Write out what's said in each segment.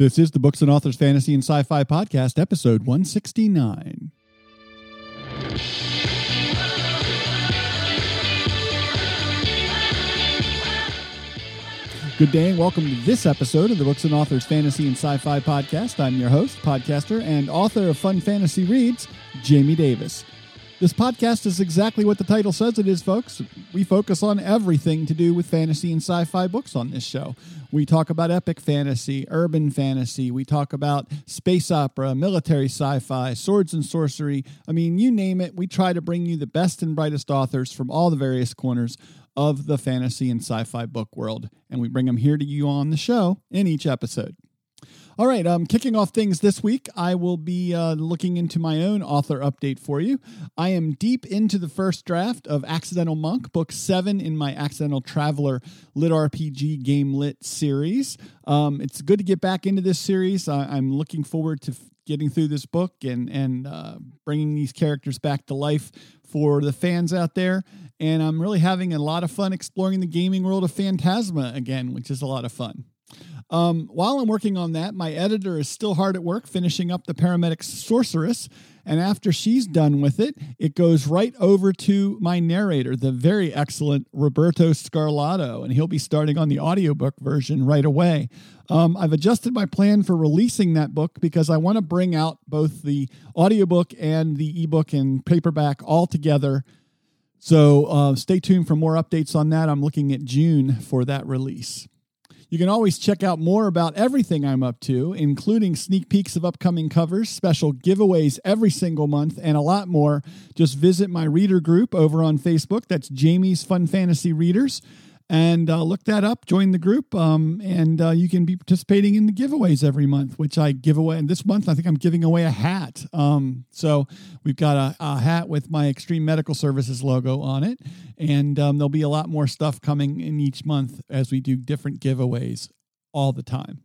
This is the Books and Authors Fantasy and Sci Fi Podcast, episode 169. Good day and welcome to this episode of the Books and Authors Fantasy and Sci Fi Podcast. I'm your host, podcaster, and author of Fun Fantasy Reads, Jamie Davis. This podcast is exactly what the title says it is, folks. We focus on everything to do with fantasy and sci fi books on this show. We talk about epic fantasy, urban fantasy, we talk about space opera, military sci fi, swords and sorcery. I mean, you name it, we try to bring you the best and brightest authors from all the various corners of the fantasy and sci fi book world. And we bring them here to you on the show in each episode. All right, um, kicking off things this week, I will be uh, looking into my own author update for you. I am deep into the first draft of Accidental Monk, book seven in my Accidental Traveler Lit RPG Game Lit series. Um, it's good to get back into this series. I'm looking forward to f- getting through this book and and uh, bringing these characters back to life for the fans out there. And I'm really having a lot of fun exploring the gaming world of Fantasma again, which is a lot of fun. Um, while I'm working on that, my editor is still hard at work finishing up the paramedic sorceress. And after she's done with it, it goes right over to my narrator, the very excellent Roberto Scarlato, and he'll be starting on the audiobook version right away. Um, I've adjusted my plan for releasing that book because I want to bring out both the audiobook and the ebook and paperback all together. So uh, stay tuned for more updates on that. I'm looking at June for that release. You can always check out more about everything I'm up to, including sneak peeks of upcoming covers, special giveaways every single month, and a lot more. Just visit my reader group over on Facebook. That's Jamie's Fun Fantasy Readers and uh, look that up. Join the group, um, and uh, you can be participating in the giveaways every month, which I give away. And this month, I think I'm giving away a hat. Um, so we've got a, a, hat with my Extreme Medical Services logo on it, and um, there'll be a lot more stuff coming in each month as we do different giveaways all the time.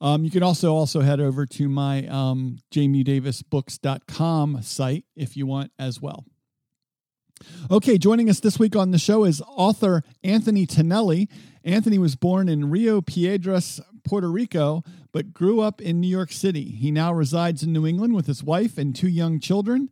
Um, you can also also head over to my um, jamiedavisbooks.com site if you want as well. Okay, joining us this week on the show is author Anthony Tonelli. Anthony was born in Rio Piedras, Puerto Rico, but grew up in New York City. He now resides in New England with his wife and two young children.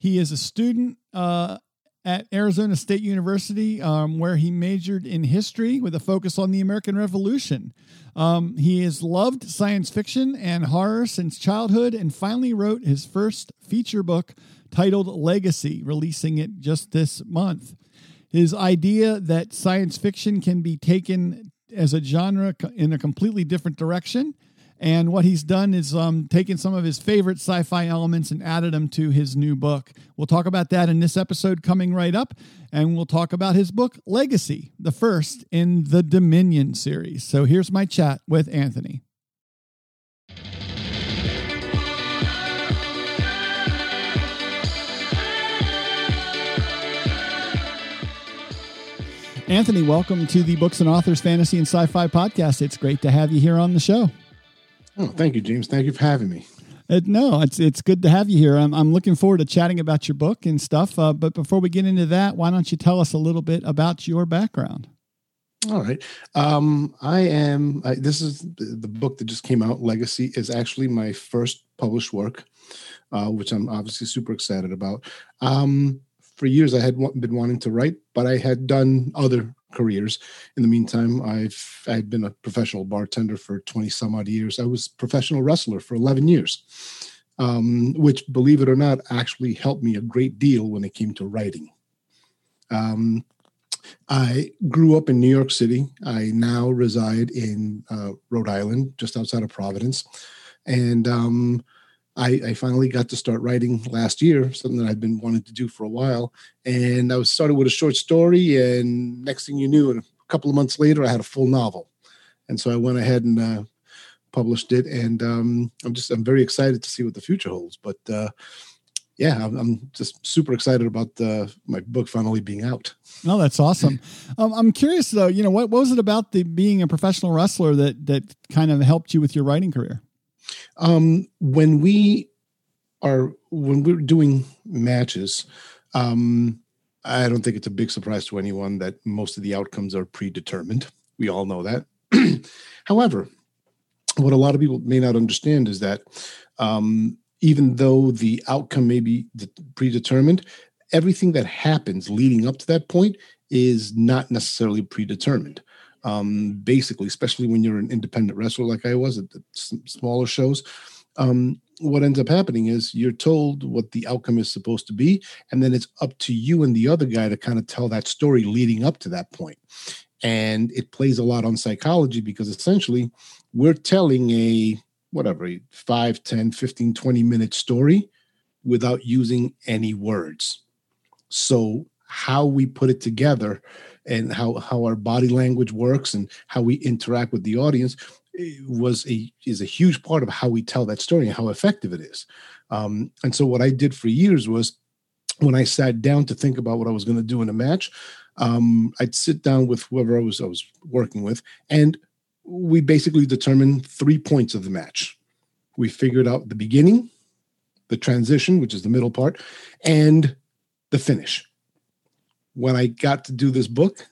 He is a student uh, at Arizona State University, um, where he majored in history with a focus on the American Revolution. Um, he has loved science fiction and horror since childhood and finally wrote his first feature book titled Legacy, releasing it just this month. His idea that science fiction can be taken as a genre in a completely different direction. And what he's done is um, taken some of his favorite sci fi elements and added them to his new book. We'll talk about that in this episode coming right up. And we'll talk about his book, Legacy, the first in the Dominion series. So here's my chat with Anthony. Anthony, welcome to the Books and Authors Fantasy and Sci Fi Podcast. It's great to have you here on the show. Oh, thank you, James. Thank you for having me. Uh, no, it's it's good to have you here. I'm, I'm looking forward to chatting about your book and stuff. Uh, but before we get into that, why don't you tell us a little bit about your background? All right. Um, I am. I, this is the, the, book that just came out. Legacy is actually my first published work, uh, which I'm obviously super excited about. Um, for years I had been wanting to write, but I had done other careers. In the meantime, I've I had been a professional bartender for 20 some odd years. I was professional wrestler for 11 years, um, which, believe it or not, actually helped me a great deal when it came to writing. Um, I grew up in New York City. I now reside in uh, Rhode Island, just outside of Providence. And um, I, I, finally got to start writing last year, something that I've been wanting to do for a while. And I was started with a short story, and next thing you knew, a couple of months later, I had a full novel. And so I went ahead and uh, published it, and um, I'm just I'm very excited to see what the future holds. But uh, yeah, I'm, I'm, just super excited about the, my book finally being out. Oh, that's awesome. um, I'm curious though. You know, what, what was it about the being a professional wrestler that that kind of helped you with your writing career? Um, when we are when we're doing matches, um, I don't think it's a big surprise to anyone that most of the outcomes are predetermined. We all know that. However, what a lot of people may not understand is that um, even though the outcome may be predetermined, everything that happens leading up to that point is not necessarily predetermined. Um, basically, especially when you're an independent wrestler like I was at the smaller shows, um, what ends up happening is you're told what the outcome is supposed to be, and then it's up to you and the other guy to kind of tell that story leading up to that point. And it plays a lot on psychology because essentially we're telling a whatever, a 5, 10, 15, 20 minute story without using any words. So how we put it together and how how our body language works and how we interact with the audience eh, was a is a huge part of how we tell that story and how effective it is. Um, and so what I did for years was when I sat down to think about what I was going to do in a match, um, I'd sit down with whoever I was I was working with, and we basically determined three points of the match. We figured out the beginning, the transition, which is the middle part, and the finish. When I got to do this book,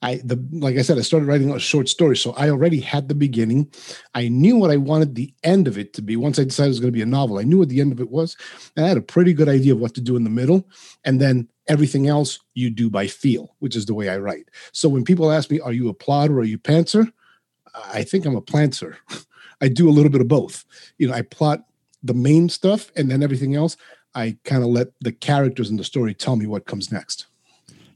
I the like I said, I started writing a short story, so I already had the beginning. I knew what I wanted the end of it to be. Once I decided it was going to be a novel, I knew what the end of it was. And I had a pretty good idea of what to do in the middle, and then everything else you do by feel, which is the way I write. So when people ask me, "Are you a plotter or are you pantser?" I think I'm a planter. I do a little bit of both. You know, I plot the main stuff, and then everything else I kind of let the characters in the story tell me what comes next.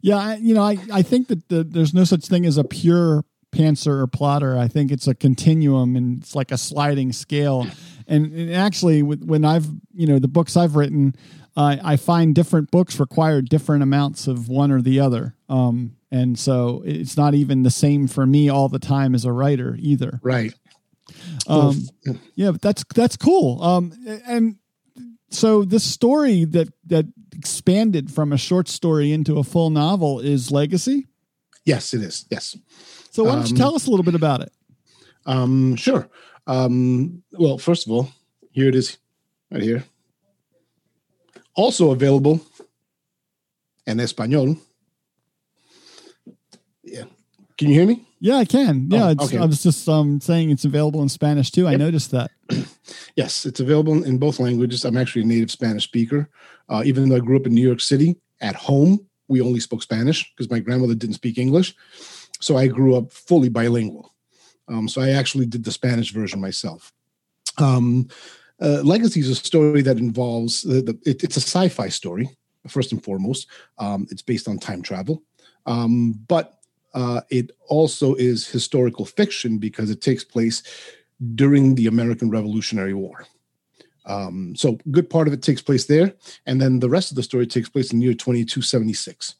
Yeah, I, you know, I, I think that the, there's no such thing as a pure pantser or plotter. I think it's a continuum and it's like a sliding scale. And, and actually, when I've, you know, the books I've written, uh, I find different books require different amounts of one or the other. Um, and so it's not even the same for me all the time as a writer either. Right. Um, yeah, but that's that's cool. Um, and so this story that that expanded from a short story into a full novel is Legacy. Yes, it is. Yes. So why don't you um, tell us a little bit about it? Um, sure. Um, well, first of all, here it is, right here. Also available in español. Yeah. Can you hear me? Yeah, I can. Yeah, oh, okay. I was just um, saying it's available in Spanish too. Yep. I noticed that. yes, it's available in both languages. I'm actually a native Spanish speaker. Uh, even though I grew up in New York City, at home we only spoke Spanish because my grandmother didn't speak English. So I grew up fully bilingual. Um, so I actually did the Spanish version myself. Um, uh, Legacy is a story that involves the, the it, it's a sci-fi story first and foremost. Um, it's based on time travel, um, but uh, it also is historical fiction because it takes place during the American Revolutionary War. Um, so, good part of it takes place there, and then the rest of the story takes place in the year 2276,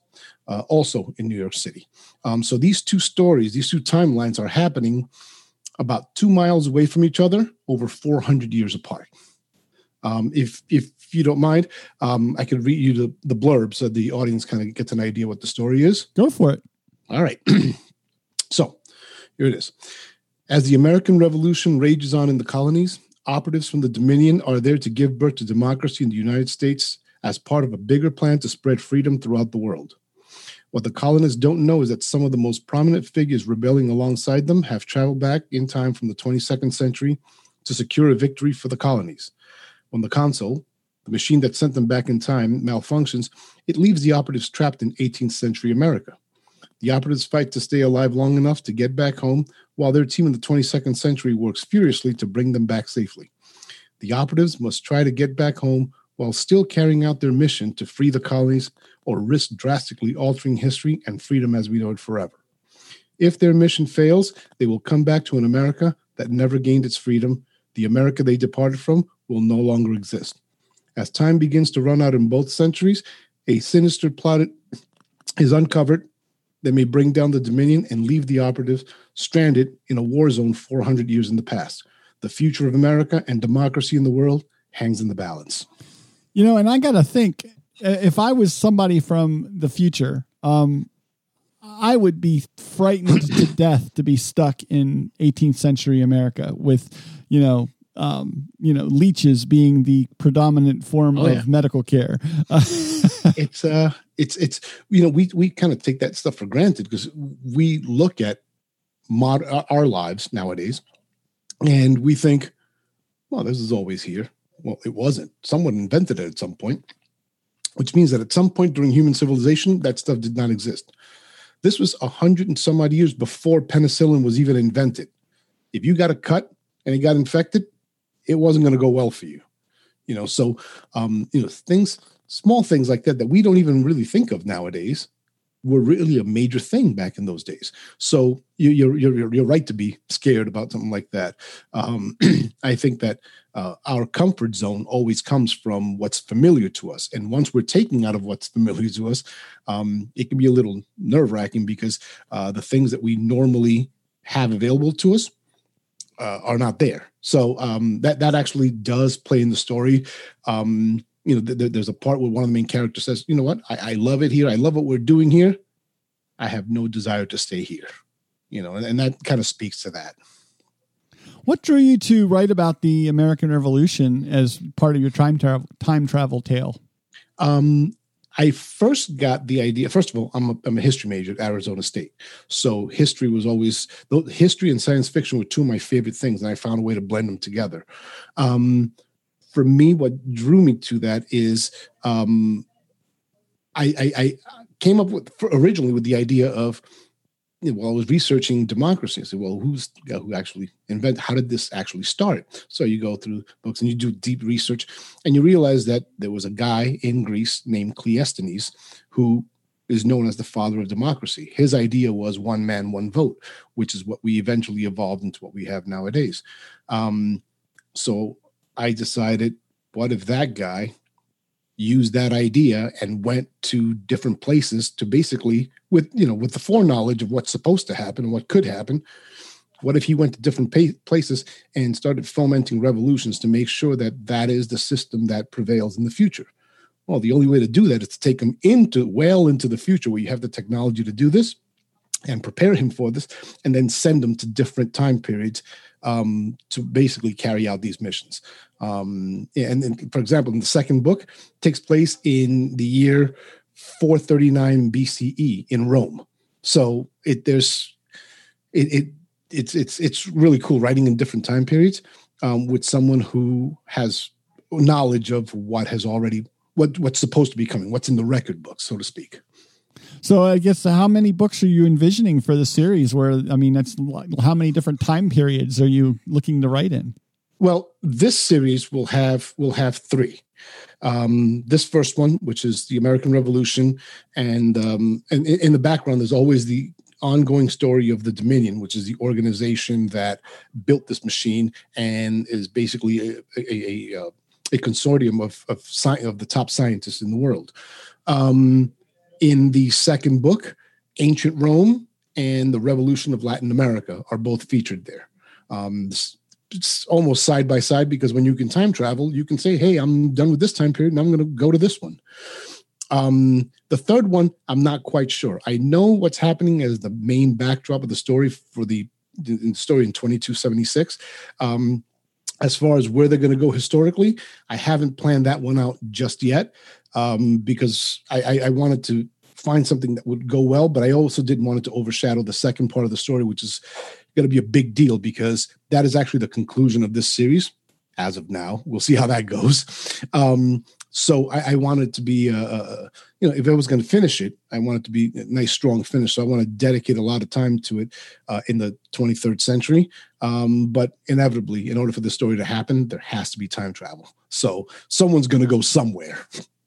uh, also in New York City. Um, so, these two stories, these two timelines, are happening about two miles away from each other, over 400 years apart. Um, if if you don't mind, um, I could read you the, the blurb so the audience kind of gets an idea what the story is. Go for it. All right. so here it is. As the American Revolution rages on in the colonies, operatives from the Dominion are there to give birth to democracy in the United States as part of a bigger plan to spread freedom throughout the world. What the colonists don't know is that some of the most prominent figures rebelling alongside them have traveled back in time from the 22nd century to secure a victory for the colonies. When the console, the machine that sent them back in time, malfunctions, it leaves the operatives trapped in 18th century America. The operatives fight to stay alive long enough to get back home, while their team in the 22nd century works furiously to bring them back safely. The operatives must try to get back home while still carrying out their mission to free the colonies or risk drastically altering history and freedom as we know it forever. If their mission fails, they will come back to an America that never gained its freedom. The America they departed from will no longer exist. As time begins to run out in both centuries, a sinister plot is uncovered that may bring down the Dominion and leave the operatives stranded in a war zone 400 years in the past. The future of America and democracy in the world hangs in the balance. You know, and I got to think if I was somebody from the future, um, I would be frightened to death to be stuck in 18th century America with, you know, um, you know, leeches being the predominant form oh, of yeah. medical care. it's uh, it's it's you know, we we kind of take that stuff for granted because we look at mod our lives nowadays And we think, well, this is always here. Well, it wasn't. Someone invented it at some point, which means that at some point during human civilization, that stuff did not exist. This was a hundred and some odd years before penicillin was even invented. If you got a cut and it got infected, it wasn't going to go well for you. You know, so um, you know, things, small things like that that we don't even really think of nowadays were really a major thing back in those days. So you, you're you're you're right to be scared about something like that. Um, I think that uh, our comfort zone always comes from what's familiar to us, and once we're taking out of what's familiar to us, um, it can be a little nerve wracking because uh, the things that we normally have available to us uh, are not there. So um, that that actually does play in the story. Um, you know, th- th- there's a part where one of the main characters says, "You know what? I-, I love it here. I love what we're doing here. I have no desire to stay here." You know, and, and that kind of speaks to that. What drew you to write about the American Revolution as part of your time travel time travel tale? Um, I first got the idea. First of all, I'm a, I'm a history major at Arizona State, so history was always history and science fiction were two of my favorite things, and I found a way to blend them together. Um, for me, what drew me to that is um, I, I, I came up with originally with the idea of while I was researching democracy, I said, well, who's who actually invented? How did this actually start? So you go through books and you do deep research, and you realize that there was a guy in Greece named Cleisthenes who is known as the father of democracy. His idea was one man, one vote, which is what we eventually evolved into what we have nowadays. Um, so I decided, what if that guy used that idea and went to different places to basically with you know with the foreknowledge of what's supposed to happen and what could happen. What if he went to different places and started fomenting revolutions to make sure that that is the system that prevails in the future? Well the only way to do that is to take him into well into the future where you have the technology to do this and prepare him for this and then send him to different time periods um, to basically carry out these missions. Um, and, for example, in the second book, takes place in the year 439 BCE in Rome. So it there's it, it it's it's it's really cool writing in different time periods um, with someone who has knowledge of what has already what what's supposed to be coming, what's in the record book, so to speak. So I guess how many books are you envisioning for the series? Where I mean, that's how many different time periods are you looking to write in? Well, this series will have will have three. Um, this first one, which is the American Revolution, and um, and in the background, there's always the ongoing story of the Dominion, which is the organization that built this machine and is basically a, a, a, a consortium of of, sci- of the top scientists in the world. Um, in the second book, Ancient Rome and the Revolution of Latin America are both featured there. Um, it's, almost side by side because when you can time travel, you can say, "Hey, I'm done with this time period, and I'm going to go to this one." Um, the third one, I'm not quite sure. I know what's happening as the main backdrop of the story for the, the story in 2276. Um, as far as where they're going to go historically, I haven't planned that one out just yet um, because I, I, I wanted to find something that would go well, but I also didn't want it to overshadow the second part of the story, which is going to be a big deal because that is actually the conclusion of this series as of now. We'll see how that goes. Um, so I, I wanted to be, uh, uh, you know, if I was going to finish it, I wanted to be a nice, strong finish. So I want to dedicate a lot of time to it uh, in the 23rd century. Um, but inevitably, in order for the story to happen, there has to be time travel. So someone's going to go somewhere.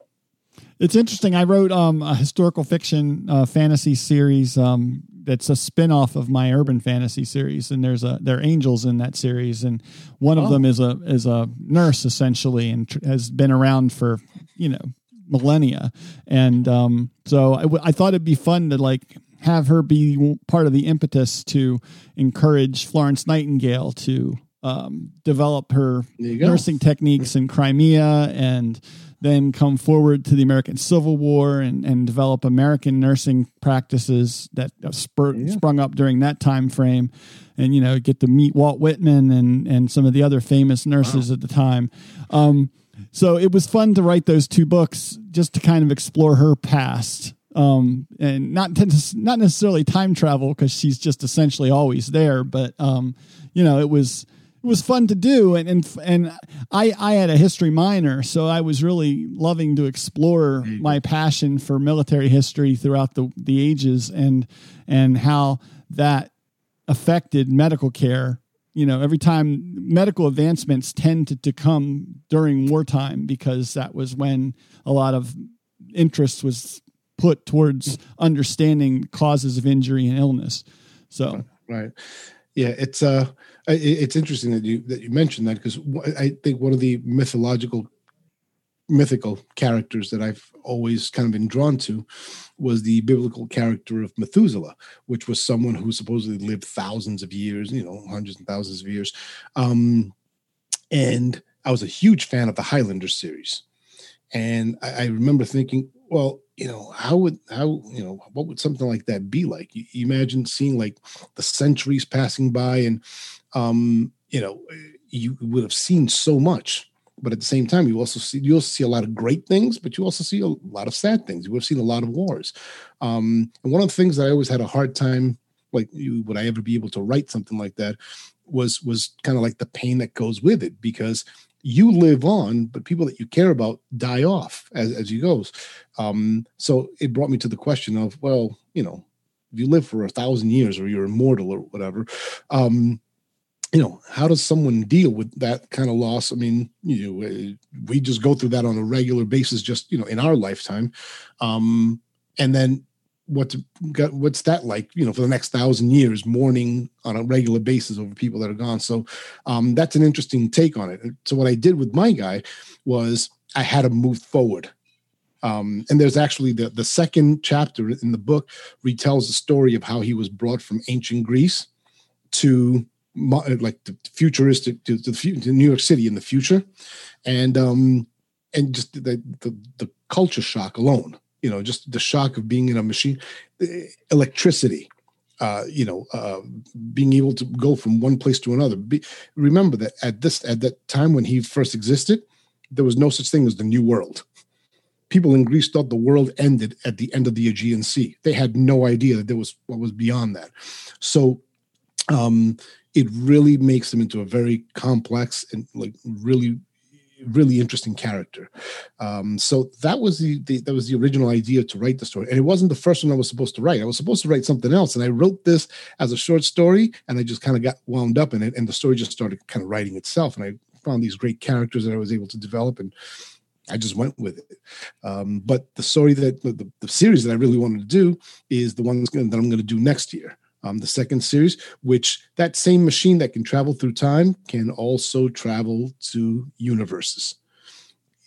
It's interesting. I wrote um, a historical fiction uh, fantasy series um, that's a spin-off of my urban fantasy series and there's a there are angels in that series and one oh. of them is a is a nurse essentially and tr- has been around for you know millennia and um, so I, w- I thought it'd be fun to like have her be part of the impetus to encourage Florence Nightingale to um, develop her nursing techniques in Crimea and then come forward to the American Civil War and, and develop American nursing practices that spur, yeah. sprung up during that time frame, and you know get to meet Walt Whitman and and some of the other famous nurses wow. at the time. Um, so it was fun to write those two books just to kind of explore her past um, and not not necessarily time travel because she's just essentially always there, but um, you know it was it was fun to do and and and I I had a history minor so I was really loving to explore my passion for military history throughout the the ages and and how that affected medical care. You know every time medical advancements tend to, to come during wartime because that was when a lot of interest was put towards understanding causes of injury and illness. So right. Yeah it's uh it's interesting that you that you mentioned that because i think one of the mythological mythical characters that I've always kind of been drawn to was the biblical character of Methuselah, which was someone who supposedly lived thousands of years, you know, hundreds and thousands of years. Um, and I was a huge fan of the Highlander series. And I, I remember thinking, well, you know, how would how you know what would something like that be like? You, you imagine seeing like the centuries passing by, and um, you know, you would have seen so much but at the same time, you also see you also see a lot of great things, but you also see a lot of sad things. You have seen a lot of wars. Um, and one of the things that I always had a hard time, like, would I ever be able to write something like that? Was was kind of like the pain that goes with it because you live on, but people that you care about die off as as you goes. Um, so it brought me to the question of, well, you know, if you live for a thousand years or you're immortal or whatever, um, you know how does someone deal with that kind of loss? I mean you know we just go through that on a regular basis just you know in our lifetime. Um and then what's what's that like you know for the next thousand years mourning on a regular basis over people that are gone? So um that's an interesting take on it. So what i did with my guy was i had to move forward. Um, and there's actually the, the second chapter in the book retells the story of how he was brought from ancient Greece to like the futuristic to, to, to New York City in the future, and um, and just the, the the culture shock alone, you know, just the shock of being in a machine, electricity, uh, you know, uh, being able to go from one place to another. Be, remember that at this at that time when he first existed, there was no such thing as the New World. People in Greece thought the world ended at the end of the Aegean Sea. They had no idea that there was what was beyond that. So um, it really makes him into a very complex and like really really interesting character. Um, so that was the, the, that was the original idea to write the story, and it wasn't the first one I was supposed to write. I was supposed to write something else, and I wrote this as a short story, and I just kind of got wound up in it, and the story just started kind of writing itself, and I found these great characters that I was able to develop, and I just went with it. Um, but the story that the, the, series that I really wanted to do is the one that I'm going to do next year um, the second series, which that same machine that can travel through time can also travel to universes.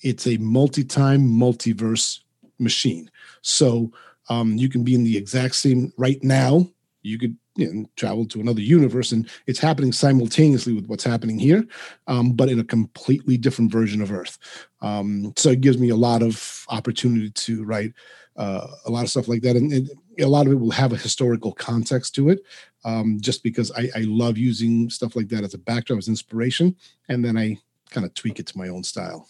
It's a multi-time, multiverse machine. So um, you can be in the exact same right now. You could you know, travel to another universe, and it's happening simultaneously with what's happening here, um, but in a completely different version of Earth. Um, so it gives me a lot of opportunity to write uh, a lot of stuff like that, and, and, a lot of it will have a historical context to it. Um, just because I, I love using stuff like that as a backdrop as inspiration, and then I kind of tweak it to my own style.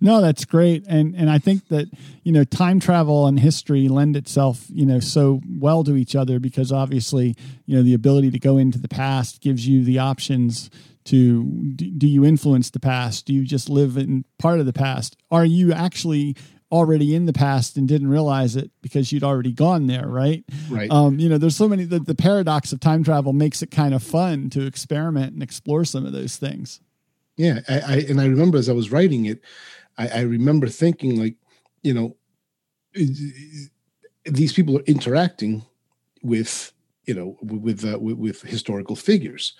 No, that's great, and and I think that you know time travel and history lend itself you know so well to each other because obviously you know the ability to go into the past gives you the options to do you influence the past? Do you just live in part of the past? Are you actually already in the past and didn't realize it because you'd already gone there, right? Right. Um, you know, there's so many. The, the paradox of time travel makes it kind of fun to experiment and explore some of those things. Yeah, I, I and I remember as I was writing it, I, I remember thinking like, you know, these people are interacting with you know with uh, with, with, historical figures,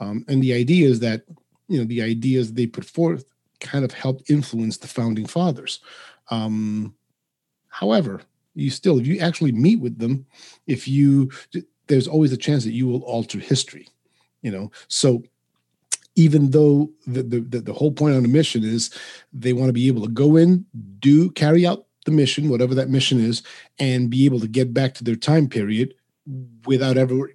um, and the idea is that you know the ideas they put forth kind of helped influence the founding fathers. Um, however, you still, if you actually meet with them, if you, there's always a chance that you will alter history, you know. So even though the, the, the whole point on a mission is they want to be able to go in, do carry out the mission, whatever that mission is, and be able to get back to their time period without ever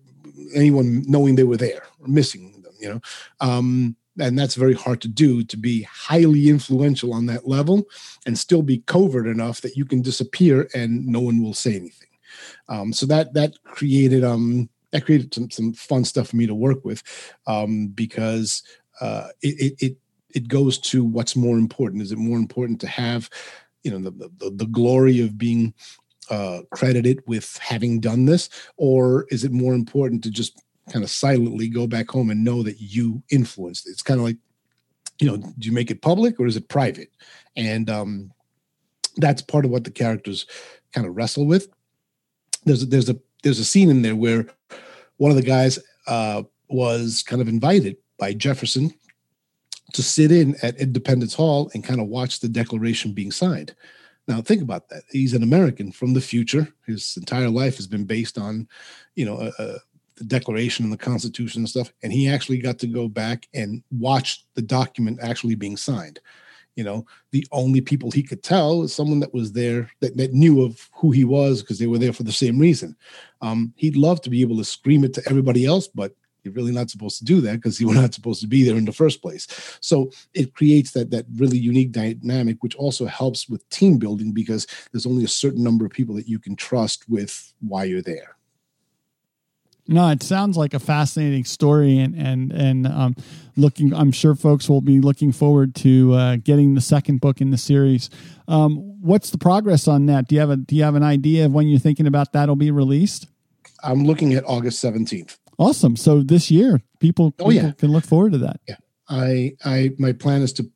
anyone knowing they were there or missing them, you know. Um, and that's very hard to do to be highly influential on that level and still be covert enough that you can disappear and no one will say anything um, so that that created um, that created some some fun stuff for me to work with um, because uh, it, it it goes to what's more important. Is it more important to have you know the the, the glory of being uh, credited with having done this, or is it more important to just kind of silently go back home and know that you influenced it? It's kind of like, you know, do you make it public or is it private? And um, that's part of what the characters kind of wrestle with. There's a, there's a there's a scene in there where one of the guys uh, was kind of invited by Jefferson to sit in at Independence Hall and kind of watch the Declaration being signed. Now think about that. He's an American from the future. His entire life has been based on, you know, uh, uh, the Declaration and the Constitution and stuff. And he actually got to go back and watch the document actually being signed. You know, the only people he could tell is someone that was there that, that knew of who he was because they were there for the same reason. Um, he'd love to be able to scream it to everybody else, but you're really not supposed to do that because you were not supposed to be there in the first place. So it creates that that really unique dynamic, which also helps with team building because there's only a certain number of people that you can trust with why you're there. No, it sounds like a fascinating story, and and and um, looking. I'm sure folks will be looking forward to uh, getting the second book in the series. Um, what's the progress on that? Do you have a Do you have an idea of when you're thinking about that'll be released? I'm looking at August 17th. Awesome. So this year, people, oh, yeah. can look forward to that. Yeah. I, I, my plan is to,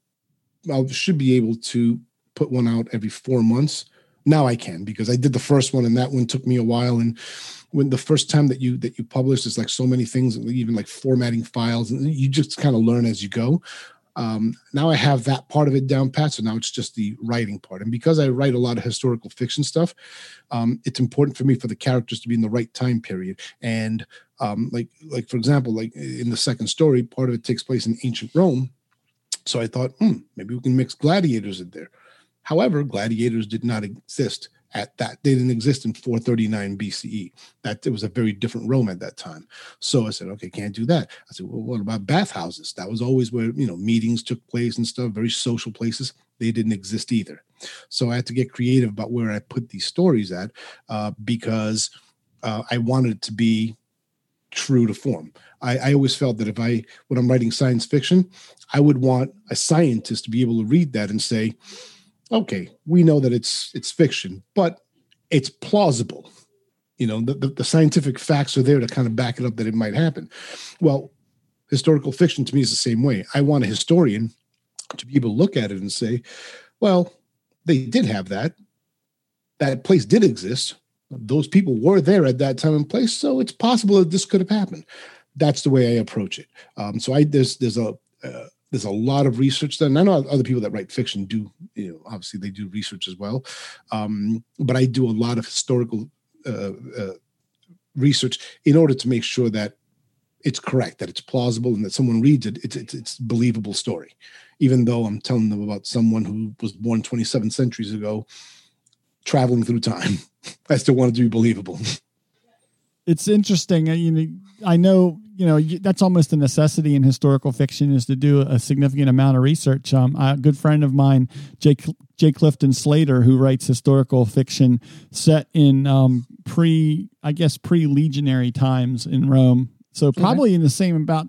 I should be able to put one out every four months. Now I can because I did the first one and that one took me a while. And when the first time that you that you publish, there's like so many things, even like formatting files, and you just kind of learn as you go um, now I have that part of it down pat. So now it's just the writing part. And because I write a lot of historical fiction stuff, um, it's important for me for the characters to be in the right time period. And um, like, like for example, like in the second story, part of it takes place in ancient Rome. So I thought, hmm, maybe we can mix gladiators in there. However, gladiators did not exist at that they didn't exist in 439 BCE. That it was a very different Rome at that time. So I said, okay, can't do that. I said, well, what about bathhouses? That was always where you know meetings took place and stuff, very social places. They didn't exist either. So I had to get creative about where I put these stories at uh, because uh, I wanted it to be true to form. I, I always felt that if I, when I'm writing science fiction, I would want a scientist to be able to read that and say, okay, we know that it's it's fiction, but it's plausible. You know, the, the, the, scientific facts are there to kind of back it up that it might happen. Well, historical fiction to me is the same way. I want a historian to be able to look at it and say, well, they did have that. That place did exist. Those people were there at that time and place, so it's possible that this could have happened. That's the way I approach it. Um, so I there's there's a uh, there's a lot of research done. I know other people that write fiction do, you know, obviously they do research as well. Um, but I do a lot of historical uh, uh, research in order to make sure that it's correct, that it's plausible, and that someone reads it, it's it's, it's believable story. Even though I'm telling them about someone who was born 27 centuries ago, traveling through time, I still want it to be believable. It's interesting. Uh, you know, I know you know that's almost a necessity in historical fiction is to do a significant amount of research. Um, a good friend of mine, Jake J. Clifton Slater, who writes historical fiction set in um, pre, I guess, pre legionary times in Rome. So probably okay. in the same about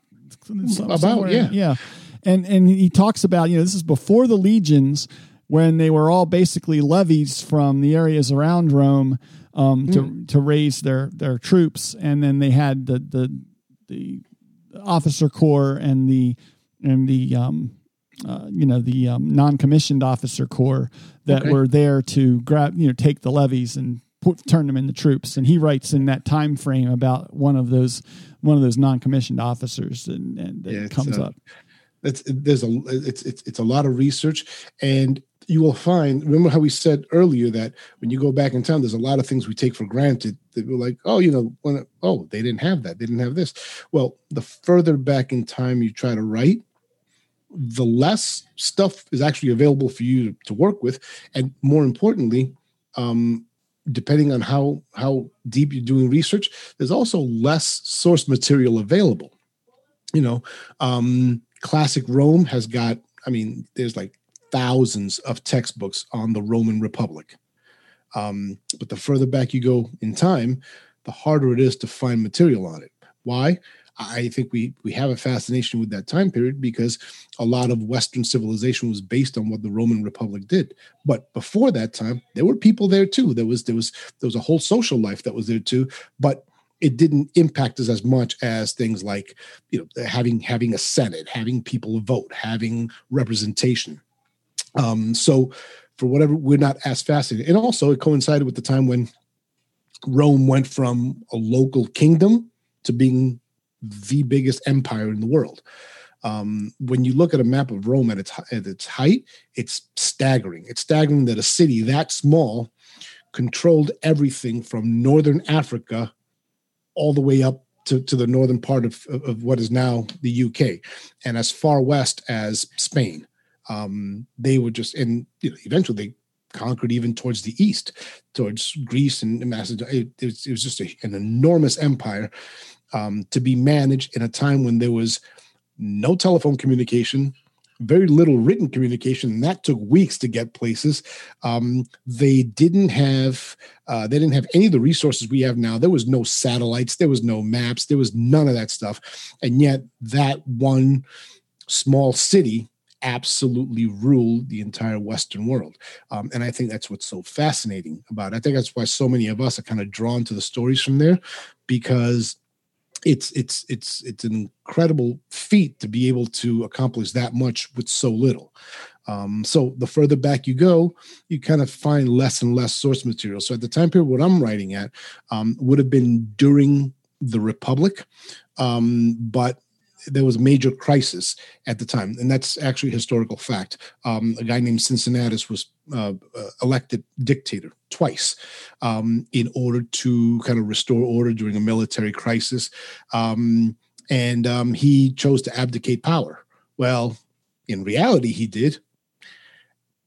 about yeah yeah, and and he talks about you know this is before the legions when they were all basically levies from the areas around Rome um, mm. to to raise their their troops, and then they had the the the officer corps and the and the um, uh, you know the um, non-commissioned officer corps that okay. were there to grab you know take the levies and put, turn them into troops and he writes in that time frame about one of those one of those non-commissioned officers and, and it yeah, comes uh, up it's there's a it's, it's it's a lot of research and you will find remember how we said earlier that when you go back in time there's a lot of things we take for granted that we're like oh you know when oh they didn't have that. They didn't have this. Well the further back in time you try to write the less stuff is actually available for you to work with. And more importantly um, depending on how how deep you're doing research there's also less source material available. You know um, classic rome has got i mean there's like thousands of textbooks on the Roman Republic. Um, but the further back you go in time, the harder it is to find material on it. Why? I think we we have a fascination with that time period because a lot of Western civilization was based on what the Roman Republic did. But before that time, there were people there too. There was there was there was a whole social life that was there too. But it didn't impact us as much as things like you know having having a senate, having people vote, having representation. Um, so for whatever we're not as fascinated, and also it coincided with the time when Rome went from a local kingdom to being the biggest empire in the world. Um, when you look at a map of Rome at its at its height, it's staggering. It's staggering that a city that small controlled everything from northern Africa all the way up to, to the northern part of, of what is now the UK and as far west as Spain. Um, they were just, and you know, eventually they conquered even towards the east, towards Greece and Macedonia. It, was, it was, just a, an enormous empire um, to be managed in a time when there was no telephone communication, very little written communication, and that took weeks to get places. Um, they didn't have uh, they didn't have any of the resources we have now. There was no satellites, there was no maps, there was none of that stuff, and yet that one small city absolutely ruled the entire Western world. Um, and I think that's what's so fascinating about it. I think that's why so many of us are kind of drawn to the stories from there because it's it's it's it's an incredible feat to be able to accomplish that much with so little. Um, so the further back you go, you kind of find less and less source material. So at the time period, what I'm writing at um, would have been during the Republic, um, but there was major crisis at the time, and that's actually historical fact. Um, a guy named Cincinnatus was uh, uh, elected dictator twice um, in order to kind of restore order during a military crisis, um, and um, he chose to abdicate power. Well, in reality, he did.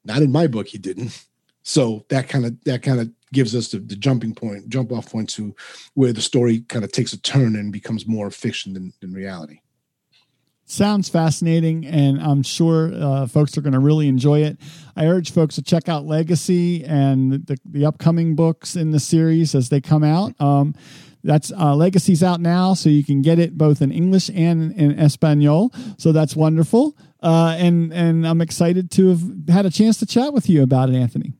Not in my book, he didn't. So that kind of that kind of gives us the, the, jumping point, jump off point to where the story kind of takes a turn and becomes more fiction than, than reality. Sounds fascinating, and I'm sure uh, folks are going to really enjoy it. I urge folks to check out Legacy and the, the upcoming books in the series as they come out. Um, that's uh, Legacy's out now, so you can get it both in English and in Espanol. So that's wonderful, uh, and and I'm excited to have had a chance to chat with you about it, Anthony.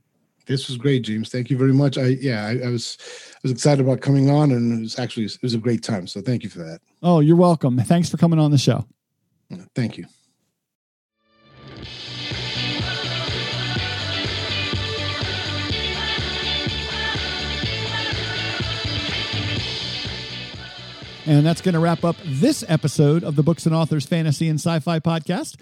This was great, James. Thank you very much. I yeah, I, I was I was excited about coming on, and it was actually it was a great time. So thank you for that. Oh, you're welcome. Thanks for coming on the show. Thank you. And that's going to wrap up this episode of the Books and Authors Fantasy and Sci Fi podcast.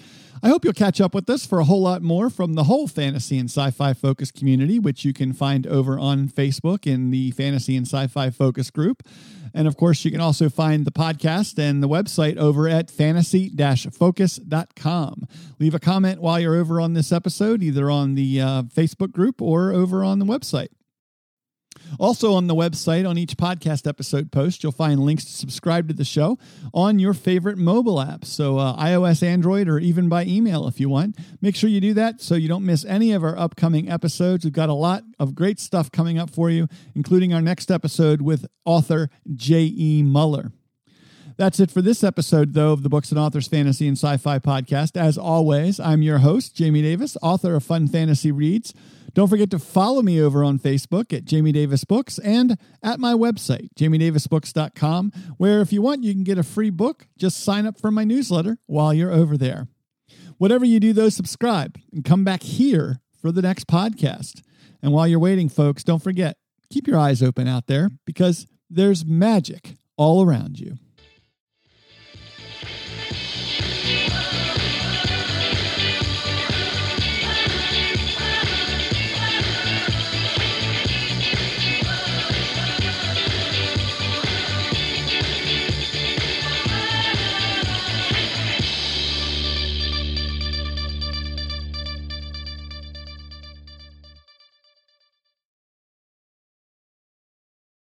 I hope you'll catch up with us for a whole lot more from the whole fantasy and sci fi focus community, which you can find over on Facebook in the Fantasy and Sci Fi Focus group. And of course, you can also find the podcast and the website over at fantasy focus.com. Leave a comment while you're over on this episode, either on the uh, Facebook group or over on the website. Also, on the website, on each podcast episode post, you'll find links to subscribe to the show on your favorite mobile apps. So, uh, iOS, Android, or even by email if you want. Make sure you do that so you don't miss any of our upcoming episodes. We've got a lot of great stuff coming up for you, including our next episode with author J.E. Muller. That's it for this episode, though, of the Books and Authors Fantasy and Sci Fi podcast. As always, I'm your host, Jamie Davis, author of Fun Fantasy Reads. Don't forget to follow me over on Facebook at Jamie Davis Books and at my website, jamiedavisbooks.com, where if you want, you can get a free book. Just sign up for my newsletter while you're over there. Whatever you do, though, subscribe and come back here for the next podcast. And while you're waiting, folks, don't forget, keep your eyes open out there because there's magic all around you.